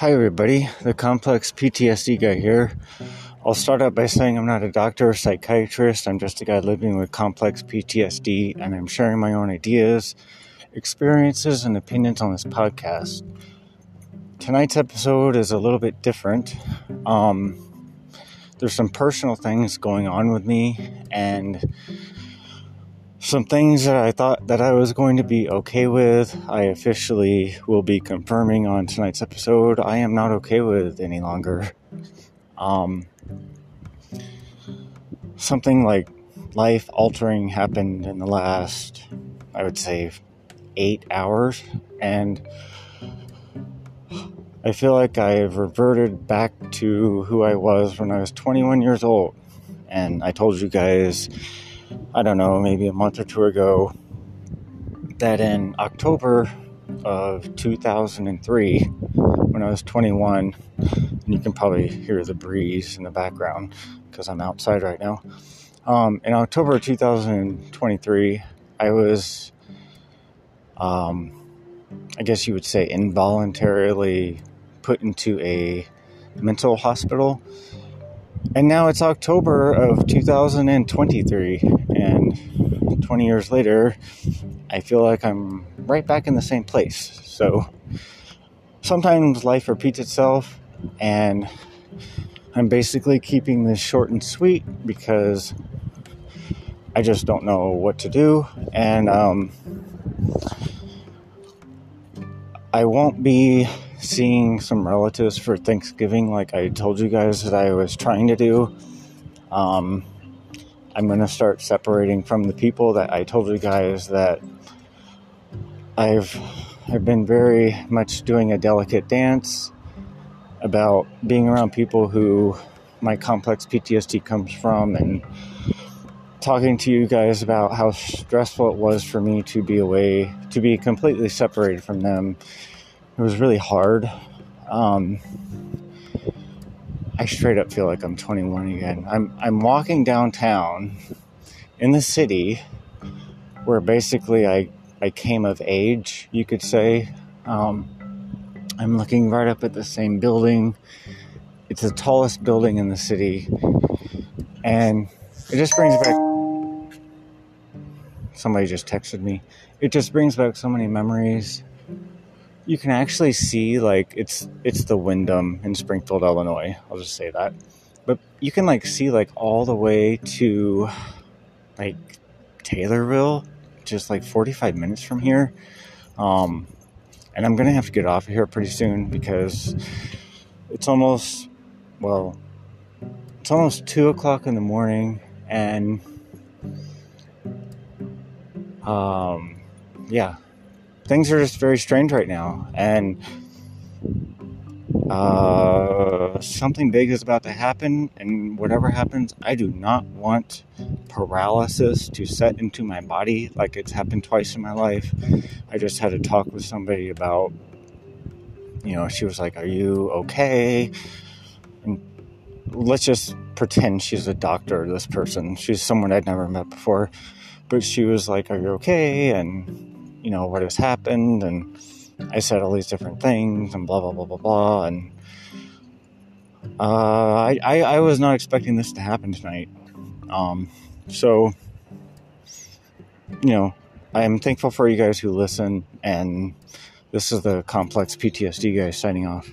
Hi, everybody. The complex PTSD guy here. I'll start out by saying I'm not a doctor or psychiatrist. I'm just a guy living with complex PTSD, and I'm sharing my own ideas, experiences, and opinions on this podcast. Tonight's episode is a little bit different. Um, there's some personal things going on with me, and some things that I thought that I was going to be okay with, I officially will be confirming on tonight's episode. I am not okay with any longer. Um, something like life altering happened in the last, I would say, eight hours, and I feel like I've reverted back to who I was when I was 21 years old. And I told you guys I don't know, maybe a month or two ago, that in October of 2003, when I was 21, and you can probably hear the breeze in the background because I'm outside right now. Um, in October of 2023, I was, um, I guess you would say, involuntarily put into a mental hospital. And now it's October of 2023, and 20 years later, I feel like I'm right back in the same place. So sometimes life repeats itself, and I'm basically keeping this short and sweet because I just don't know what to do, and um, I won't be seeing some relatives for Thanksgiving like I told you guys that I was trying to do. Um, I'm going to start separating from the people that I told you guys that I've I've been very much doing a delicate dance about being around people who my complex PTSD comes from and talking to you guys about how stressful it was for me to be away, to be completely separated from them. It was really hard. Um, I straight up feel like I'm 21 again. I'm I'm walking downtown in the city where basically I I came of age, you could say. Um, I'm looking right up at the same building. It's the tallest building in the city, and it just brings back. Somebody just texted me. It just brings back so many memories you can actually see like it's it's the Wyndham in Springfield, Illinois. I'll just say that. But you can like see like all the way to like Taylorville, just like 45 minutes from here. Um, and I'm gonna have to get off of here pretty soon because it's almost well, it's almost two o'clock in the morning, and um, yeah, things are just very strange right now, and uh, something big is about to happen. And whatever happens, I do not want paralysis to set into my body like it's happened twice in my life. I just had to talk with somebody about, you know, she was like, "Are you okay?" And let's just pretend she's a doctor. This person, she's someone I'd never met before, but she was like, "Are you okay?" and you know, what has happened. And I said all these different things and blah, blah, blah, blah, blah. And uh, I, I, I, was not expecting this to happen tonight. Um, so, you know, I am thankful for you guys who listen. And this is the complex PTSD guy signing off.